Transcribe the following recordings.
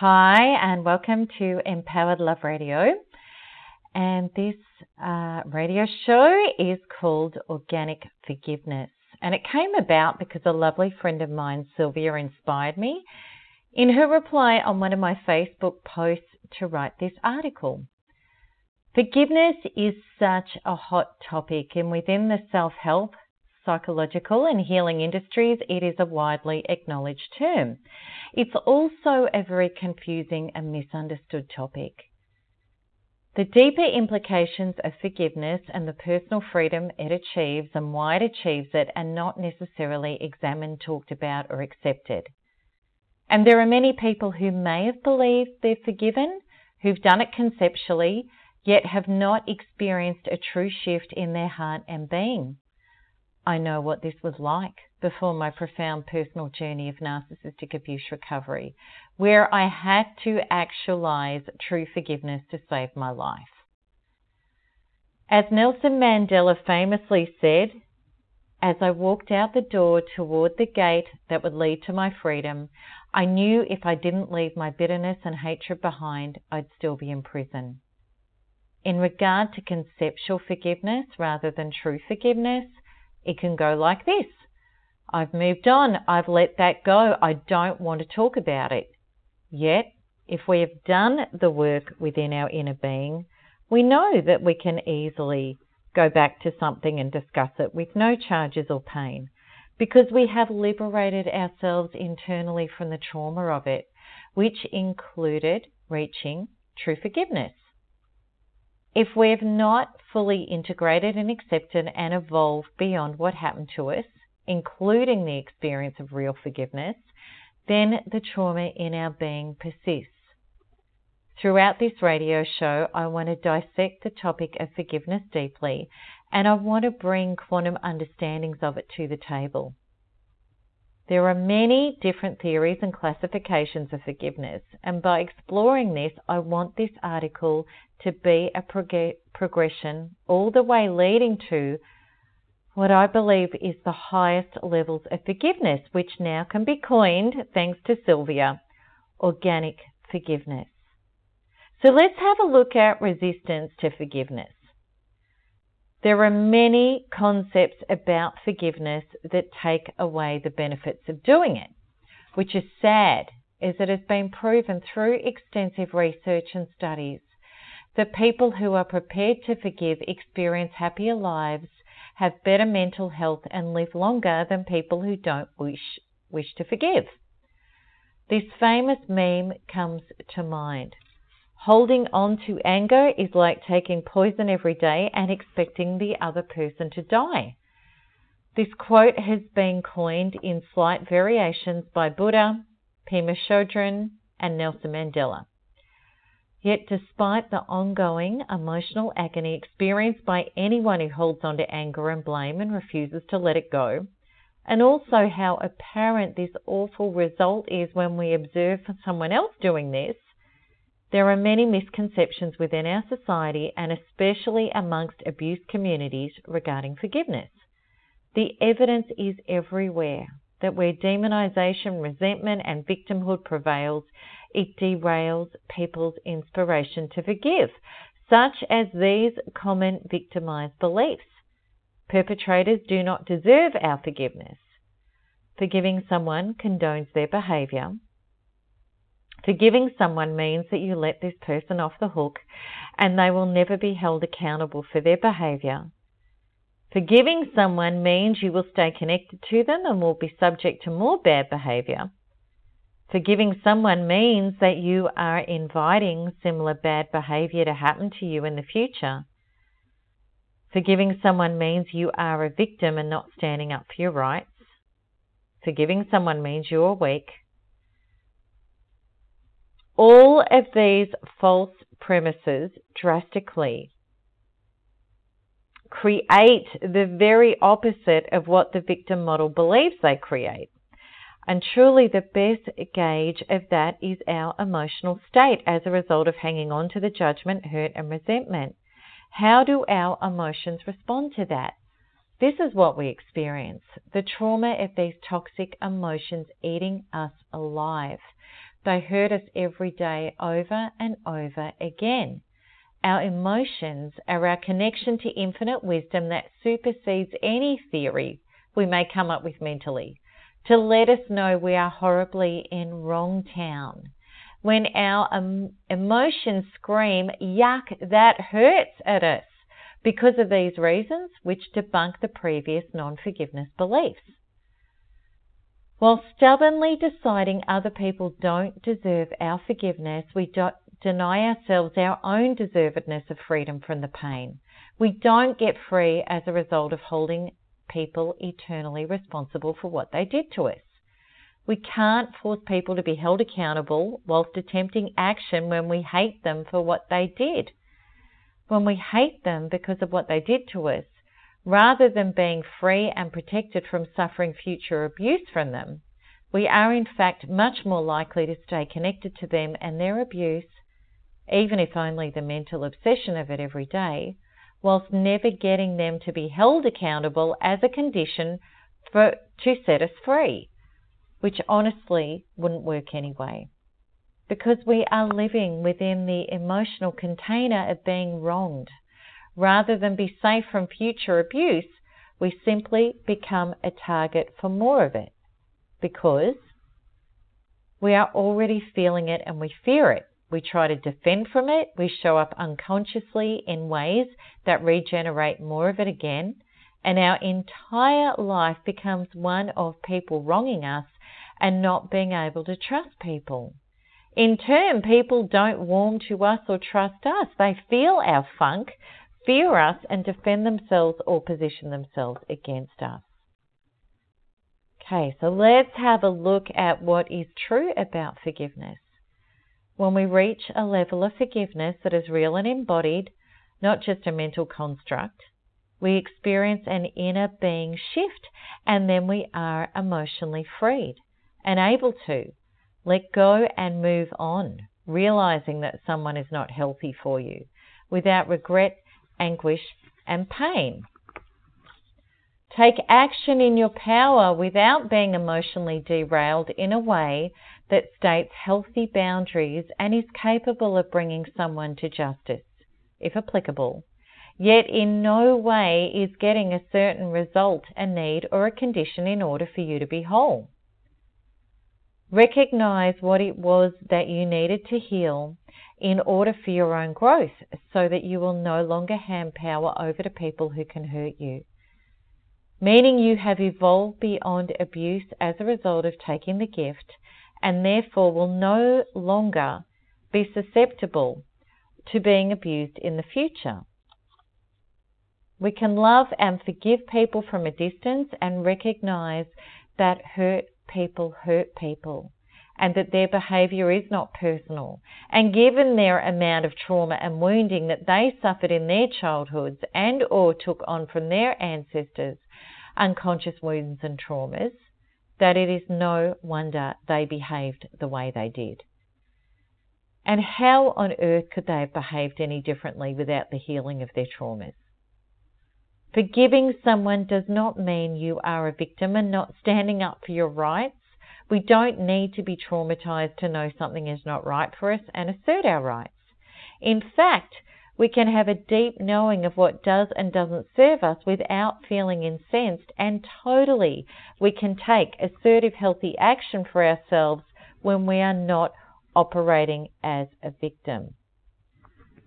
Hi, and welcome to Empowered Love Radio. And this uh, radio show is called Organic Forgiveness. And it came about because a lovely friend of mine, Sylvia, inspired me in her reply on one of my Facebook posts to write this article. Forgiveness is such a hot topic, and within the self help, psychological, and healing industries, it is a widely acknowledged term. It's also a very confusing and misunderstood topic. The deeper implications of forgiveness and the personal freedom it achieves and why it achieves it are not necessarily examined, talked about, or accepted. And there are many people who may have believed they're forgiven, who've done it conceptually, yet have not experienced a true shift in their heart and being. I know what this was like before my profound personal journey of narcissistic abuse recovery, where I had to actualize true forgiveness to save my life. As Nelson Mandela famously said, as I walked out the door toward the gate that would lead to my freedom, I knew if I didn't leave my bitterness and hatred behind, I'd still be in prison. In regard to conceptual forgiveness rather than true forgiveness, it can go like this I've moved on, I've let that go, I don't want to talk about it. Yet, if we have done the work within our inner being, we know that we can easily go back to something and discuss it with no charges or pain because we have liberated ourselves internally from the trauma of it, which included reaching true forgiveness. If we have not fully integrated and accepted and evolved beyond what happened to us, including the experience of real forgiveness, then the trauma in our being persists. Throughout this radio show, I want to dissect the topic of forgiveness deeply and I want to bring quantum understandings of it to the table. There are many different theories and classifications of forgiveness, and by exploring this, I want this article to be a prog- progression all the way leading to what I believe is the highest levels of forgiveness, which now can be coined, thanks to Sylvia, organic forgiveness. So let's have a look at resistance to forgiveness. There are many concepts about forgiveness that take away the benefits of doing it, which is sad as it has been proven through extensive research and studies that people who are prepared to forgive experience happier lives, have better mental health, and live longer than people who don't wish, wish to forgive. This famous meme comes to mind. Holding on to anger is like taking poison every day and expecting the other person to die. This quote has been coined in slight variations by Buddha, Pema Chodron, and Nelson Mandela. Yet, despite the ongoing emotional agony experienced by anyone who holds on to anger and blame and refuses to let it go, and also how apparent this awful result is when we observe someone else doing this, there are many misconceptions within our society and especially amongst abused communities regarding forgiveness. The evidence is everywhere that where demonization, resentment, and victimhood prevails, it derails people's inspiration to forgive, such as these common victimized beliefs. Perpetrators do not deserve our forgiveness. Forgiving someone condones their behavior. Forgiving someone means that you let this person off the hook and they will never be held accountable for their behavior. Forgiving someone means you will stay connected to them and will be subject to more bad behavior. Forgiving someone means that you are inviting similar bad behavior to happen to you in the future. Forgiving someone means you are a victim and not standing up for your rights. Forgiving someone means you are weak. All of these false premises drastically create the very opposite of what the victim model believes they create. And truly, the best gauge of that is our emotional state as a result of hanging on to the judgment, hurt, and resentment. How do our emotions respond to that? This is what we experience the trauma of these toxic emotions eating us alive. They hurt us every day over and over again. Our emotions are our connection to infinite wisdom that supersedes any theory we may come up with mentally to let us know we are horribly in wrong town. When our um, emotions scream, yuck, that hurts at us because of these reasons, which debunk the previous non forgiveness beliefs. While stubbornly deciding other people don't deserve our forgiveness, we do- deny ourselves our own deservedness of freedom from the pain. We don't get free as a result of holding people eternally responsible for what they did to us. We can't force people to be held accountable whilst attempting action when we hate them for what they did. When we hate them because of what they did to us, rather than being free and protected from suffering future abuse from them, we are in fact much more likely to stay connected to them and their abuse, even if only the mental obsession of it every day, whilst never getting them to be held accountable as a condition for, to set us free, which honestly wouldn't work anyway. Because we are living within the emotional container of being wronged. Rather than be safe from future abuse, we simply become a target for more of it because we are already feeling it and we fear it. We try to defend from it. We show up unconsciously in ways that regenerate more of it again. And our entire life becomes one of people wronging us and not being able to trust people. In turn, people don't warm to us or trust us. They feel our funk, fear us, and defend themselves or position themselves against us. Okay, so let's have a look at what is true about forgiveness. When we reach a level of forgiveness that is real and embodied, not just a mental construct, we experience an inner being shift and then we are emotionally freed and able to let go and move on, realizing that someone is not healthy for you without regret, anguish, and pain. Take action in your power without being emotionally derailed in a way that states healthy boundaries and is capable of bringing someone to justice, if applicable, yet in no way is getting a certain result, a need, or a condition in order for you to be whole. Recognize what it was that you needed to heal in order for your own growth so that you will no longer hand power over to people who can hurt you. Meaning you have evolved beyond abuse as a result of taking the gift and therefore will no longer be susceptible to being abused in the future. We can love and forgive people from a distance and recognize that hurt people hurt people and that their behavior is not personal. And given their amount of trauma and wounding that they suffered in their childhoods and or took on from their ancestors, unconscious wounds and traumas, that it is no wonder they behaved the way they did. And how on earth could they have behaved any differently without the healing of their traumas? Forgiving someone does not mean you are a victim and not standing up for your rights. We don't need to be traumatized to know something is not right for us and assert our rights. In fact, We can have a deep knowing of what does and doesn't serve us without feeling incensed, and totally we can take assertive, healthy action for ourselves when we are not operating as a victim.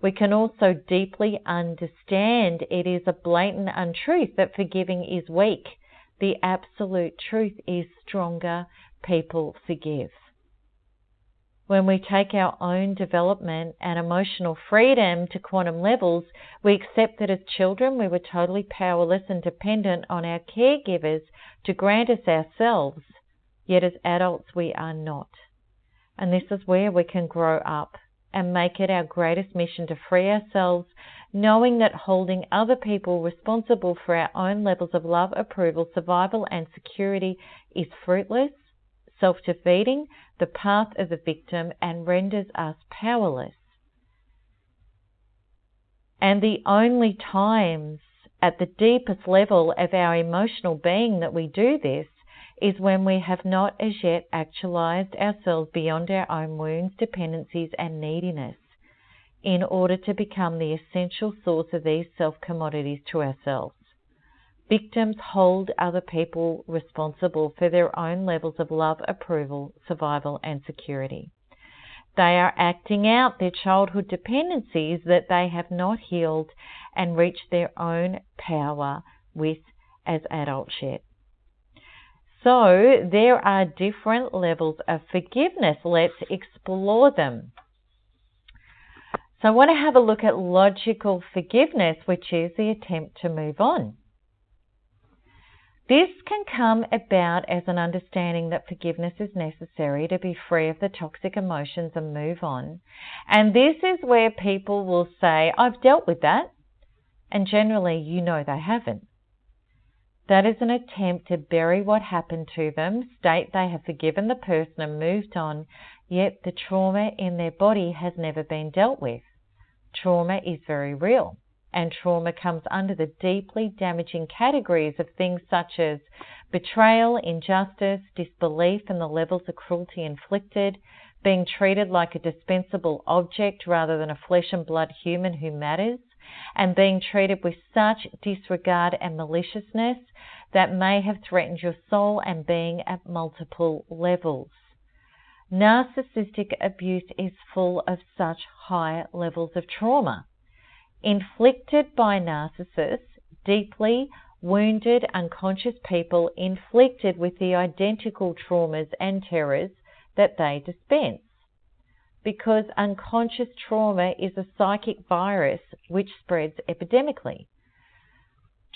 We can also deeply understand it is a blatant untruth that forgiving is weak. The absolute truth is stronger people forgive. When we take our own development and emotional freedom to quantum levels, we accept that as children we were totally powerless and dependent on our caregivers to grant us ourselves, yet as adults we are not. And this is where we can grow up and make it our greatest mission to free ourselves, knowing that holding other people responsible for our own levels of love, approval, survival, and security is fruitless self defeating, the path of the victim, and renders us powerless. And the only times at the deepest level of our emotional being that we do this is when we have not as yet actualized ourselves beyond our own wounds, dependencies, and neediness in order to become the essential source of these self commodities to ourselves. Victims hold other people responsible for their own levels of love, approval, survival, and security. They are acting out their childhood dependencies that they have not healed and reached their own power with as adults yet. So, there are different levels of forgiveness. Let's explore them. So, I want to have a look at logical forgiveness, which is the attempt to move on. This can come about as an understanding that forgiveness is necessary to be free of the toxic emotions and move on. And this is where people will say, I've dealt with that. And generally, you know they haven't. That is an attempt to bury what happened to them, state they have forgiven the person and moved on, yet the trauma in their body has never been dealt with. Trauma is very real and trauma comes under the deeply damaging categories of things such as betrayal, injustice, disbelief in the levels of cruelty inflicted, being treated like a dispensable object rather than a flesh and blood human who matters, and being treated with such disregard and maliciousness that may have threatened your soul and being at multiple levels. Narcissistic abuse is full of such high levels of trauma inflicted by narcissists, deeply wounded unconscious people inflicted with the identical traumas and terrors that they dispense. Because unconscious trauma is a psychic virus which spreads epidemically.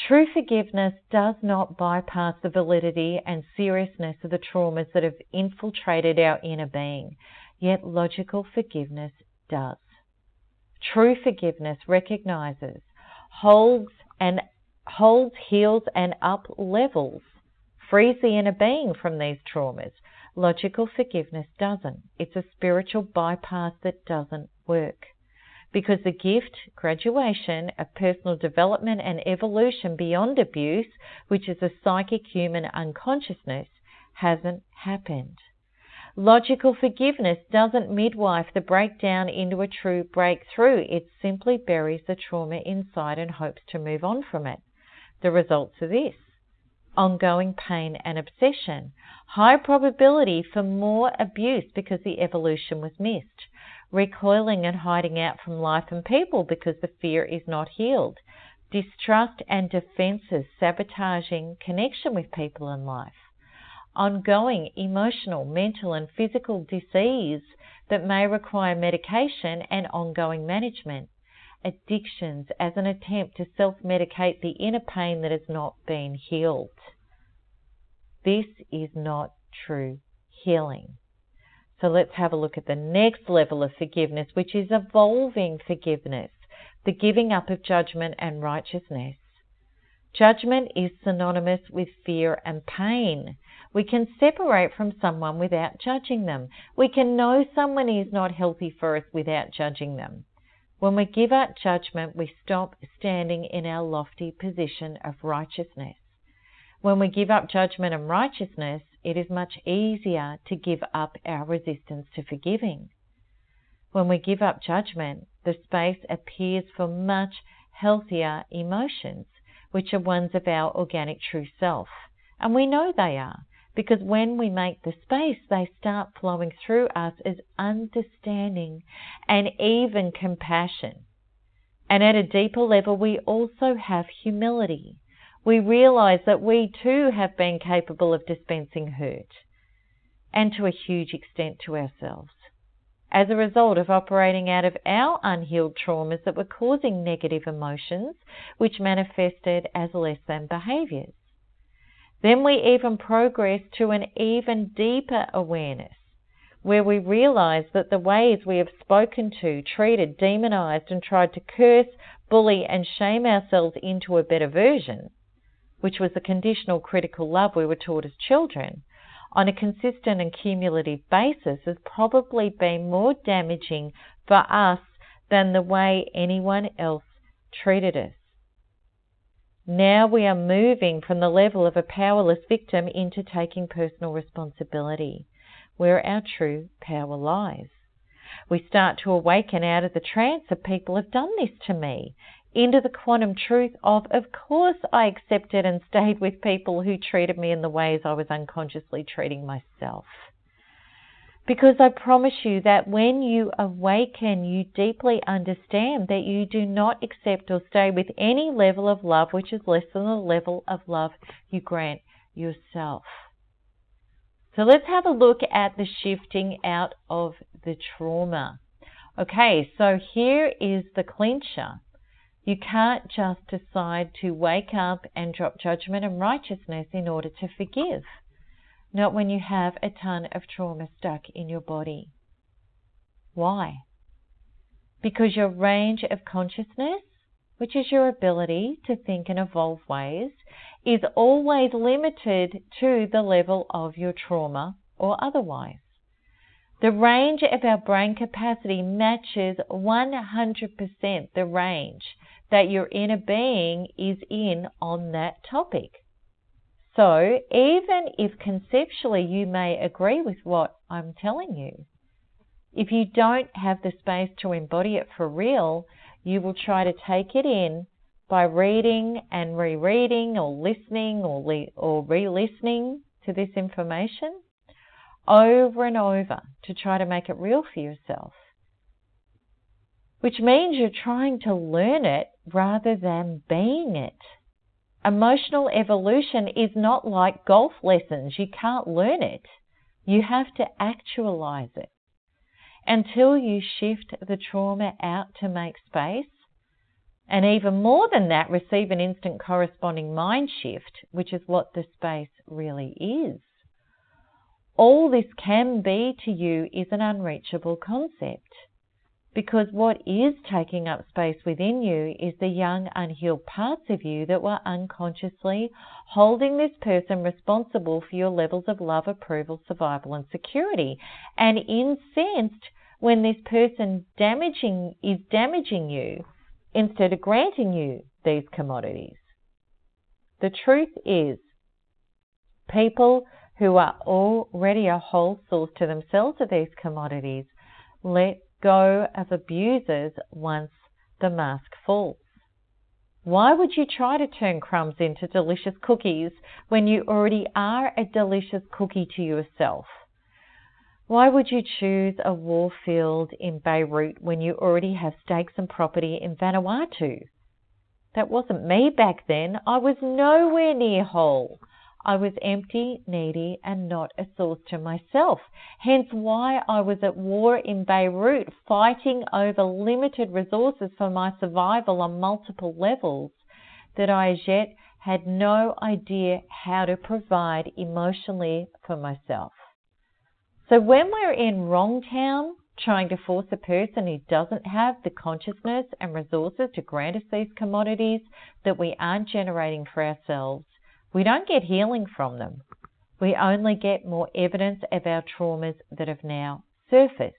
True forgiveness does not bypass the validity and seriousness of the traumas that have infiltrated our inner being, yet logical forgiveness does. True forgiveness recognizes, holds and holds, heals and up levels, frees the inner being from these traumas. Logical forgiveness doesn't. It's a spiritual bypass that doesn't work. Because the gift, graduation of personal development and evolution beyond abuse, which is a psychic human unconsciousness, hasn't happened. Logical forgiveness doesn't midwife the breakdown into a true breakthrough. It simply buries the trauma inside and hopes to move on from it. The results are this ongoing pain and obsession, high probability for more abuse because the evolution was missed, recoiling and hiding out from life and people because the fear is not healed, distrust and defenses sabotaging connection with people and life. Ongoing emotional, mental, and physical disease that may require medication and ongoing management. Addictions as an attempt to self medicate the inner pain that has not been healed. This is not true healing. So let's have a look at the next level of forgiveness, which is evolving forgiveness, the giving up of judgment and righteousness. Judgment is synonymous with fear and pain. We can separate from someone without judging them. We can know someone is not healthy for us without judging them. When we give up judgment, we stop standing in our lofty position of righteousness. When we give up judgment and righteousness, it is much easier to give up our resistance to forgiving. When we give up judgment, the space appears for much healthier emotions, which are ones of our organic true self. And we know they are because when we make the space, they start flowing through us as understanding and even compassion. And at a deeper level, we also have humility. We realize that we too have been capable of dispensing hurt, and to a huge extent to ourselves as a result of operating out of our unhealed traumas that were causing negative emotions, which manifested as less than behaviors. Then we even progress to an even deeper awareness where we realize that the ways we have spoken to, treated, demonized, and tried to curse, bully, and shame ourselves into a better version, which was the conditional critical love we were taught as children, on a consistent and cumulative basis has probably been more damaging for us than the way anyone else treated us. Now we are moving from the level of a powerless victim into taking personal responsibility, where our true power lies. We start to awaken out of the trance of people have done this to me into the quantum truth of, of course, I accepted and stayed with people who treated me in the ways I was unconsciously treating myself. Because I promise you that when you awaken, you deeply understand that you do not accept or stay with any level of love which is less than the level of love you grant yourself. So let's have a look at the shifting out of the trauma. Okay, so here is the clincher. You can't just decide to wake up and drop judgment and righteousness in order to forgive. Not when you have a ton of trauma stuck in your body. Why? Because your range of consciousness, which is your ability to think and evolve ways, is always limited to the level of your trauma or otherwise. The range of our brain capacity matches 100% the range that your inner being is in on that topic. So, even if conceptually you may agree with what I'm telling you, if you don't have the space to embody it for real, you will try to take it in by reading and rereading or listening or, le- or re listening to this information over and over to try to make it real for yourself which means you're trying to learn it rather than being it. Emotional evolution is not like golf lessons. You can't learn it. You have to actualize it. Until you shift the trauma out to make space, and even more than that, receive an instant corresponding mind shift, which is what the space really is. All this can be to you is an unreachable concept. Because what is taking up space within you is the young, unhealed parts of you that were unconsciously holding this person responsible for your levels of love, approval, survival, and security. And incensed when this person damaging is damaging you instead of granting you these commodities. The truth is, people who are already a whole source to themselves of these commodities let go of abusers once the mask falls. Why would you try to turn crumbs into delicious cookies when you already are a delicious cookie to yourself? Why would you choose a war field in Beirut when you already have stakes and property in Vanuatu? That wasn't me back then. I was nowhere near whole. I was empty, needy, and not a source to myself. Hence why I was at war in Beirut, fighting over limited resources for my survival on multiple levels that I as yet had no idea how to provide emotionally for myself. So when we're in wrong town, trying to force a person who doesn't have the consciousness and resources to grant us these commodities that we aren't generating for ourselves, we don't get healing from them. We only get more evidence of our traumas that have now surfaced,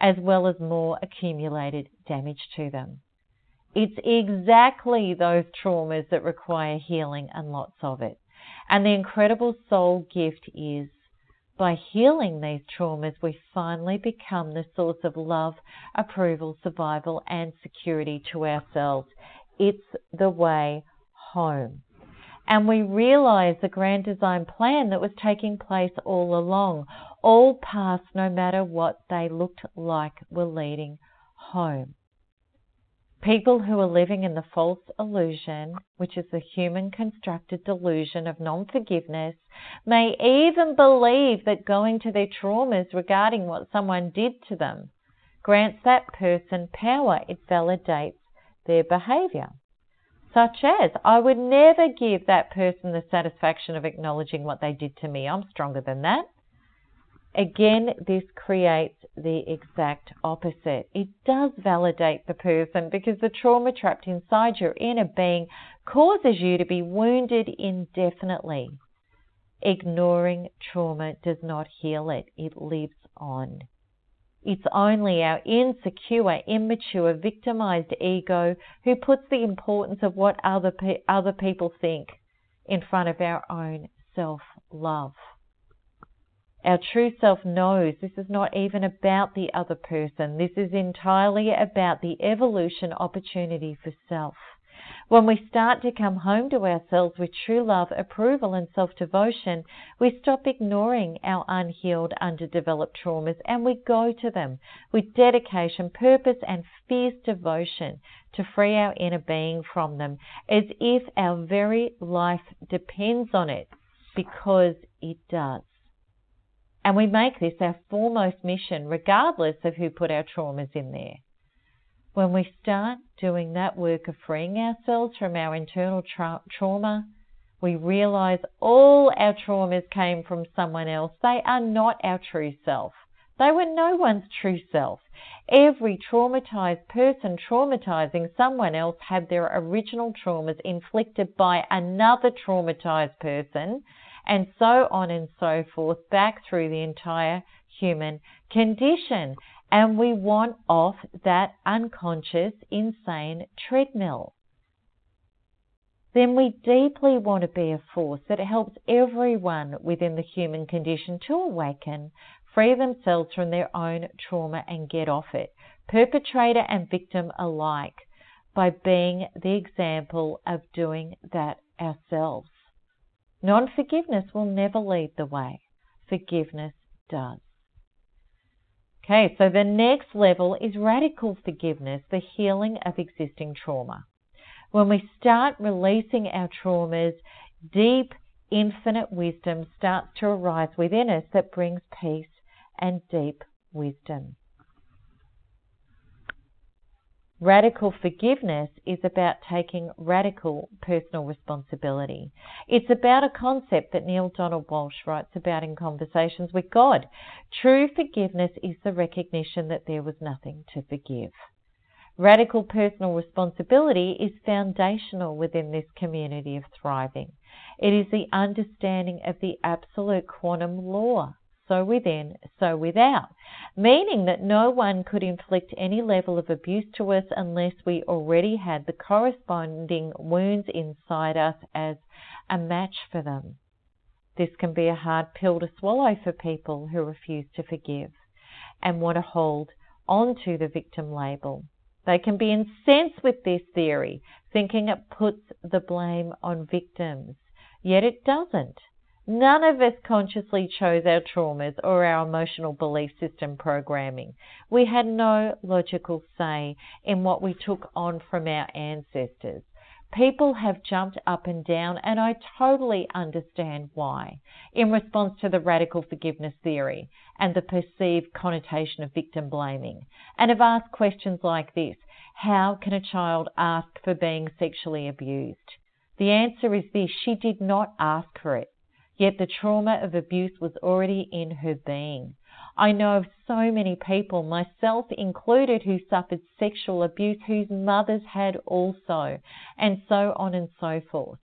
as well as more accumulated damage to them. It's exactly those traumas that require healing and lots of it. And the incredible soul gift is By healing these traumas, we finally become the source of love, approval, survival, and security to ourselves. It's the way home. And we realize the grand design plan that was taking place all along. All paths, no matter what they looked like, were leading home. People who are living in the false illusion, which is the human constructed delusion of non forgiveness, may even believe that going to their traumas regarding what someone did to them grants that person power, it validates their behavior. Such as, I would never give that person the satisfaction of acknowledging what they did to me. I'm stronger than that. Again, this creates the exact opposite. It does validate the person because the trauma trapped inside your inner being causes you to be wounded indefinitely. Ignoring trauma does not heal it, it lives on. It's only our insecure, immature, victimized ego who puts the importance of what other, pe- other people think in front of our own self love. Our true self knows this is not even about the other person. This is entirely about the evolution opportunity for self. When we start to come home to ourselves with true love, approval, and self devotion, we stop ignoring our unhealed, underdeveloped traumas and we go to them with dedication, purpose, and fierce devotion to free our inner being from them as if our very life depends on it, because it does. And we make this our foremost mission, regardless of who put our traumas in there. When we start doing that work of freeing ourselves from our internal tra- trauma, we realize all our traumas came from someone else. They are not our true self. They were no one's true self. Every traumatized person traumatizing someone else had their original traumas inflicted by another traumatized person and so on and so forth back through the entire human condition. And we want off that unconscious, insane treadmill. Then we deeply want to be a force that helps everyone within the human condition to awaken, free themselves from their own trauma, and get off it, perpetrator and victim alike, by being the example of doing that ourselves. Non forgiveness will never lead the way, forgiveness does. Okay, so the next level is radical forgiveness, the healing of existing trauma. When we start releasing our traumas, deep, infinite wisdom starts to arise within us that brings peace and deep wisdom. Radical forgiveness is about taking radical personal responsibility. It's about a concept that Neale Donald Walsch writes about in Conversations with God. True forgiveness is the recognition that there was nothing to forgive. Radical personal responsibility is foundational within this community of thriving. It is the understanding of the absolute quantum law so within, so without, meaning that no one could inflict any level of abuse to us unless we already had the corresponding wounds inside us as a match for them. This can be a hard pill to swallow for people who refuse to forgive and want to hold on to the victim label. They can be incensed with this theory, thinking it puts the blame on victims. Yet it doesn't. None of us consciously chose our traumas or our emotional belief system programming. We had no logical say in what we took on from our ancestors. People have jumped up and down, and I totally understand why, in response to the radical forgiveness theory and the perceived connotation of victim blaming, and have asked questions like this How can a child ask for being sexually abused? The answer is this she did not ask for it. Yet the trauma of abuse was already in her being. I know of so many people, myself included, who suffered sexual abuse whose mothers had also, and so on and so forth.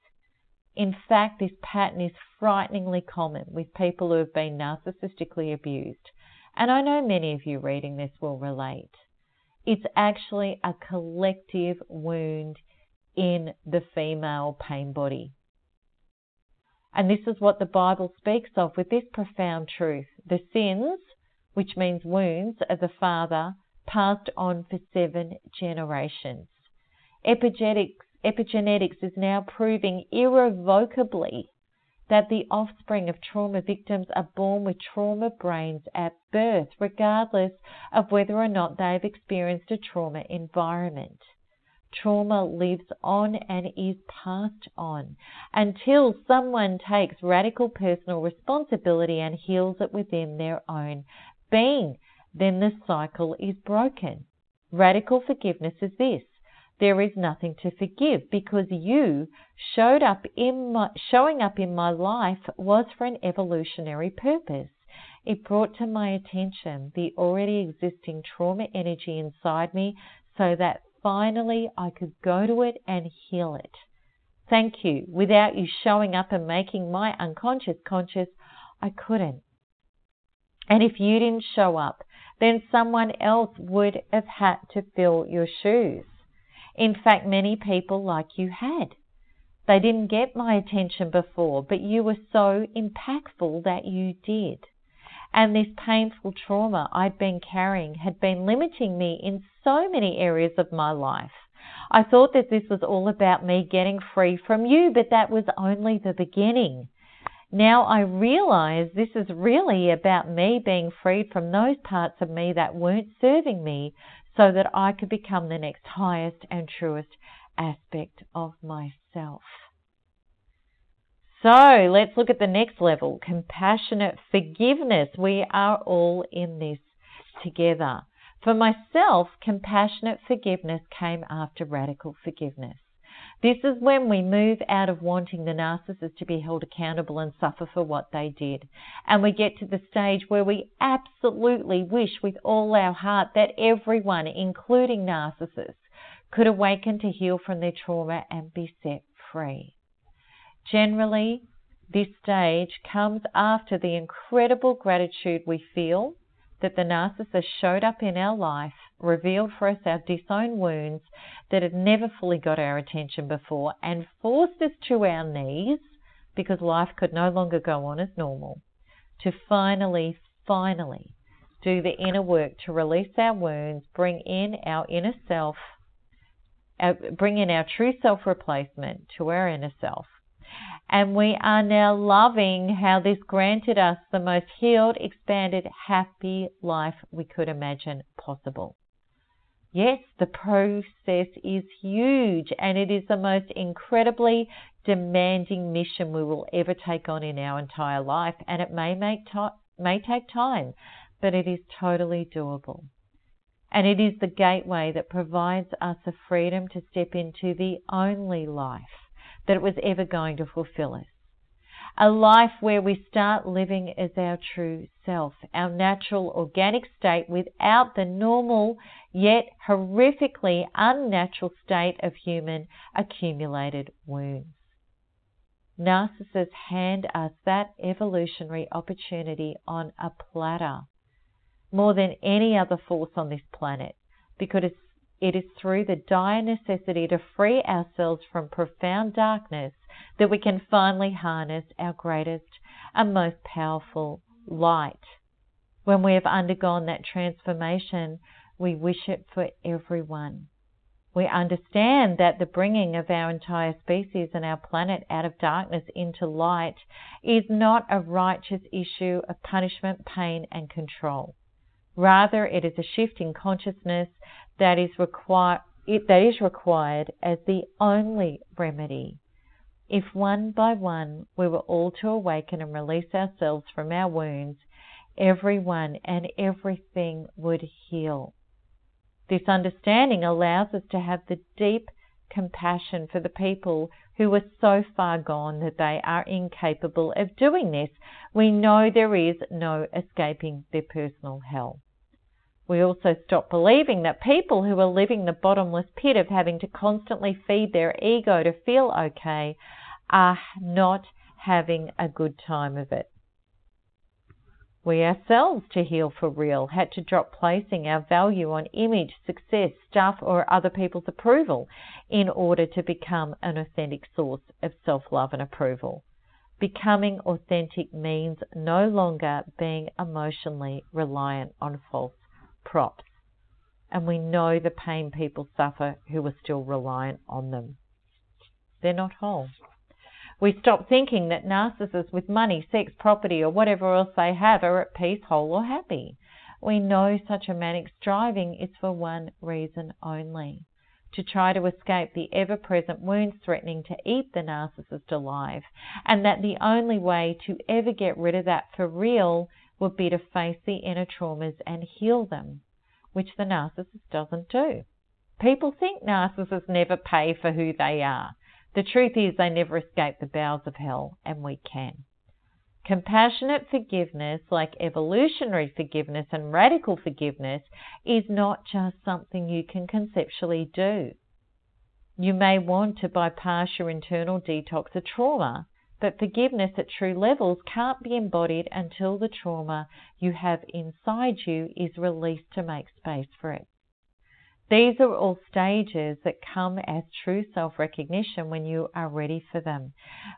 In fact, this pattern is frighteningly common with people who have been narcissistically abused, and I know many of you reading this will relate. It's actually a collective wound in the female pain body. And this is what the Bible speaks of with this profound truth. The sins, which means wounds, of the father passed on for seven generations. Epigenetics, epigenetics is now proving irrevocably that the offspring of trauma victims are born with trauma brains at birth, regardless of whether or not they've experienced a trauma environment. Trauma lives on and is passed on until someone takes radical personal responsibility and heals it within their own being. Then the cycle is broken. Radical forgiveness is this there is nothing to forgive because you showed up in my, showing up in my life was for an evolutionary purpose. It brought to my attention the already existing trauma energy inside me so that finally I could go to it and heal it. Thank you. Without you showing up and making my unconscious conscious, I couldn't. And if you didn't show up, then someone else would have had to fill your shoes. In fact, many people like you had. They didn't get my attention before, but you were so impactful that you did. And this painful trauma I'd been carrying had been limiting me in so many areas of my life. I thought that this was all about me getting free from you, but that was only the beginning. Now I realize this is really about me being freed from those parts of me that weren't serving me so that I could become the next highest and truest aspect of myself. So let's look at the next level compassionate forgiveness. We are all in this together. For myself, compassionate forgiveness came after radical forgiveness. This is when we move out of wanting the narcissist to be held accountable and suffer for what they did. And we get to the stage where we absolutely wish with all our heart that everyone, including narcissists, could awaken to heal from their trauma and be set free. Generally, this stage comes after the incredible gratitude we feel that the narcissist showed up in our life, revealed for us our disowned wounds that had never fully got our attention before, and forced us to our knees because life could no longer go on as normal, to finally, finally do the inner work to release our wounds, bring in our inner self, uh, bring in our true self replacement to our inner self, and we are now loving how this granted us the most healed, expanded, happy life we could imagine possible. Yes, the process is huge and it is the most incredibly demanding mission we will ever take on in our entire life, and it may, make to- may take time, but it is totally doable. And it is the gateway that provides us the freedom to step into the only life that it was ever going to fulfill us. A life where we start living as our true self, our natural organic state without the normal yet horrifically unnatural state of human accumulated wounds. Narcissists hand us that evolutionary opportunity on a platter more than any other force on this planet because it's it is through the dire necessity to free ourselves from profound darkness that we can finally harness our greatest and most powerful light. When we have undergone that transformation, we wish it for everyone. We understand that the bringing of our entire species and our planet out of darkness into light is not a righteous issue of punishment, pain, and control. Rather, it is a shift in consciousness that is, that is required as the only remedy. If one by one we were all to awaken and release ourselves from our wounds, everyone and everything would heal. This understanding allows us to have the deep compassion for the people who are so far gone that they are incapable of doing this. We know there is no escaping their personal hell. We also stop believing that people who are living the bottomless pit of having to constantly feed their ego to feel okay are not having a good time of it. We ourselves, to heal for real, had to drop placing our value on image, success, stuff, or other people's approval in order to become an authentic source of self love and approval. Becoming authentic means no longer being emotionally reliant on false props. And we know the pain people suffer who are still reliant on them. They're not whole. We stop thinking that narcissists with money, sex, property, or whatever else they have are at peace, whole, or happy. We know such a manic striving is for one reason only to try to escape the ever present wounds threatening to eat the narcissist alive, and that the only way to ever get rid of that for real would be to face the inner traumas and heal them, which the narcissist doesn't do. People think narcissists never pay for who they are. The truth is, they never escape the bowels of hell, and we can. Compassionate forgiveness, like evolutionary forgiveness and radical forgiveness, is not just something you can conceptually do. You may want to bypass your internal detox of trauma, but forgiveness at true levels can't be embodied until the trauma you have inside you is released to make space for it. These are all stages that come as true self recognition when you are ready for them,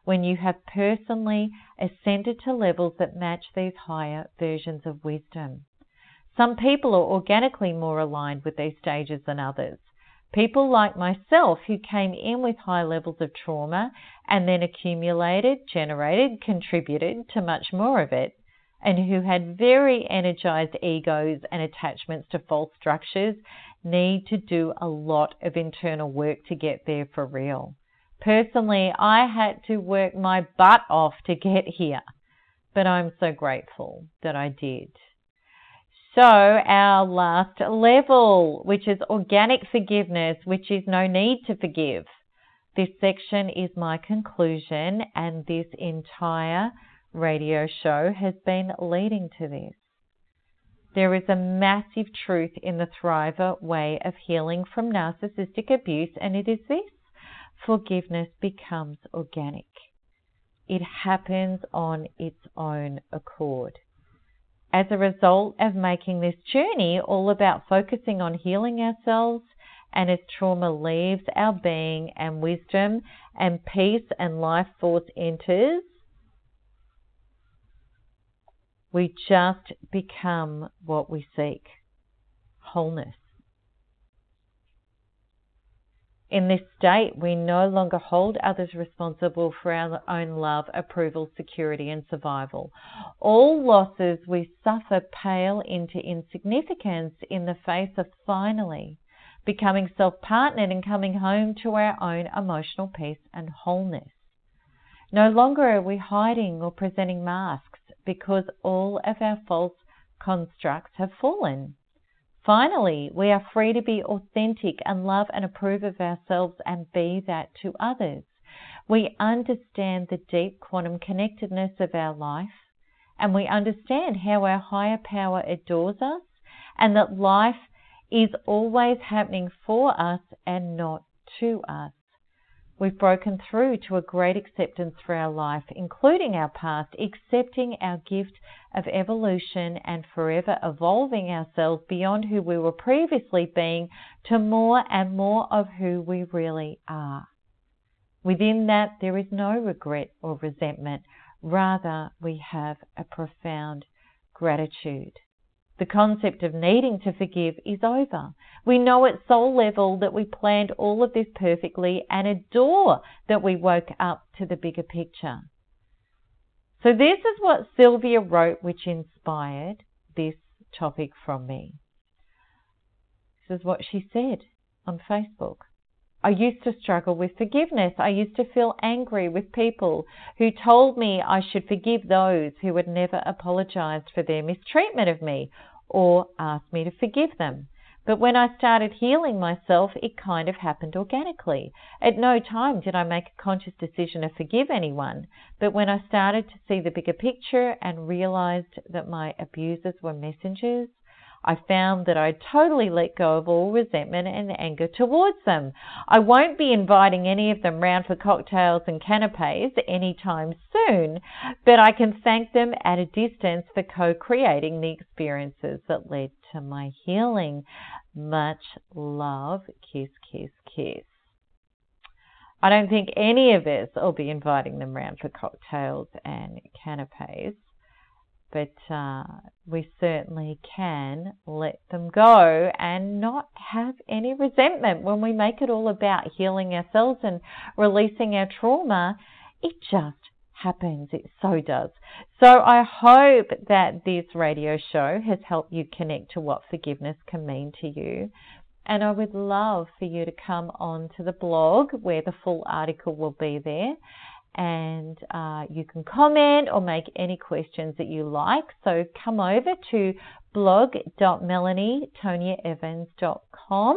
when you have personally ascended to levels that match these higher versions of wisdom. Some people are organically more aligned with these stages than others. People like myself who came in with high levels of trauma and then accumulated, generated, contributed to much more of it, and who had very energized egos and attachments to false structures need to do a lot of internal work to get there for real. Personally, I had to work my butt off to get here, but I'm so grateful that I did. So, our last level, which is organic forgiveness, which is no need to forgive. This section is my conclusion, and this entire radio show has been leading to this. There is a massive truth in the Thriver way of healing from narcissistic abuse, and it is this forgiveness becomes organic. It happens on its own accord. As a result of making this journey all about focusing on healing ourselves, and as trauma leaves our being and wisdom and peace and life force enters, we just become what we seek wholeness. In this state, we no longer hold others responsible for our own love, approval, security, and survival. All losses we suffer pale into insignificance in the face of finally becoming self partnered and coming home to our own emotional peace and wholeness. No longer are we hiding or presenting masks because all of our false constructs have fallen. Finally, we are free to be authentic and love and approve of ourselves and be that to others. We understand the deep quantum connectedness of our life and we understand how our higher power adores us and that life is always happening for us and not to us. We've broken through to a great acceptance for our life, including our past, accepting our gift of evolution and forever evolving ourselves beyond who we were previously being to more and more of who we really are. Within that, there is no regret or resentment. Rather, we have a profound gratitude. The concept of needing to forgive is over. We know at soul level that we planned all of this perfectly and adore that we woke up to the bigger picture. So, this is what Sylvia wrote, which inspired this topic from me. This is what she said on Facebook. I used to struggle with forgiveness. I used to feel angry with people who told me I should forgive those who had never apologized for their mistreatment of me or asked me to forgive them. But when I started healing myself, it kind of happened organically. At no time did I make a conscious decision to forgive anyone. But when I started to see the bigger picture and realized that my abusers were messengers, I found that I totally let go of all resentment and anger towards them. I won't be inviting any of them round for cocktails and canapes anytime soon, but I can thank them at a distance for co creating the experiences that led to my healing. Much love. Kiss, kiss, kiss. I don't think any of us will be inviting them round for cocktails and canapes, but uh, we certainly can let them go and not have any resentment when we make it all about healing ourselves and releasing our trauma. It just happens. It so does. So I hope that this radio show has helped you connect to what forgiveness can mean to you. And I would love for you to come on to the blog where the full article will be there. And uh, you can comment or make any questions that you like. So come over to blog.melanietoniaevans.com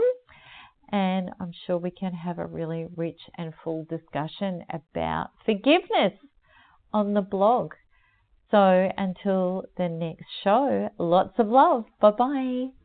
and I'm sure we can have a really rich and full discussion about forgiveness on the blog. So until the next show, lots of love. Bye bye.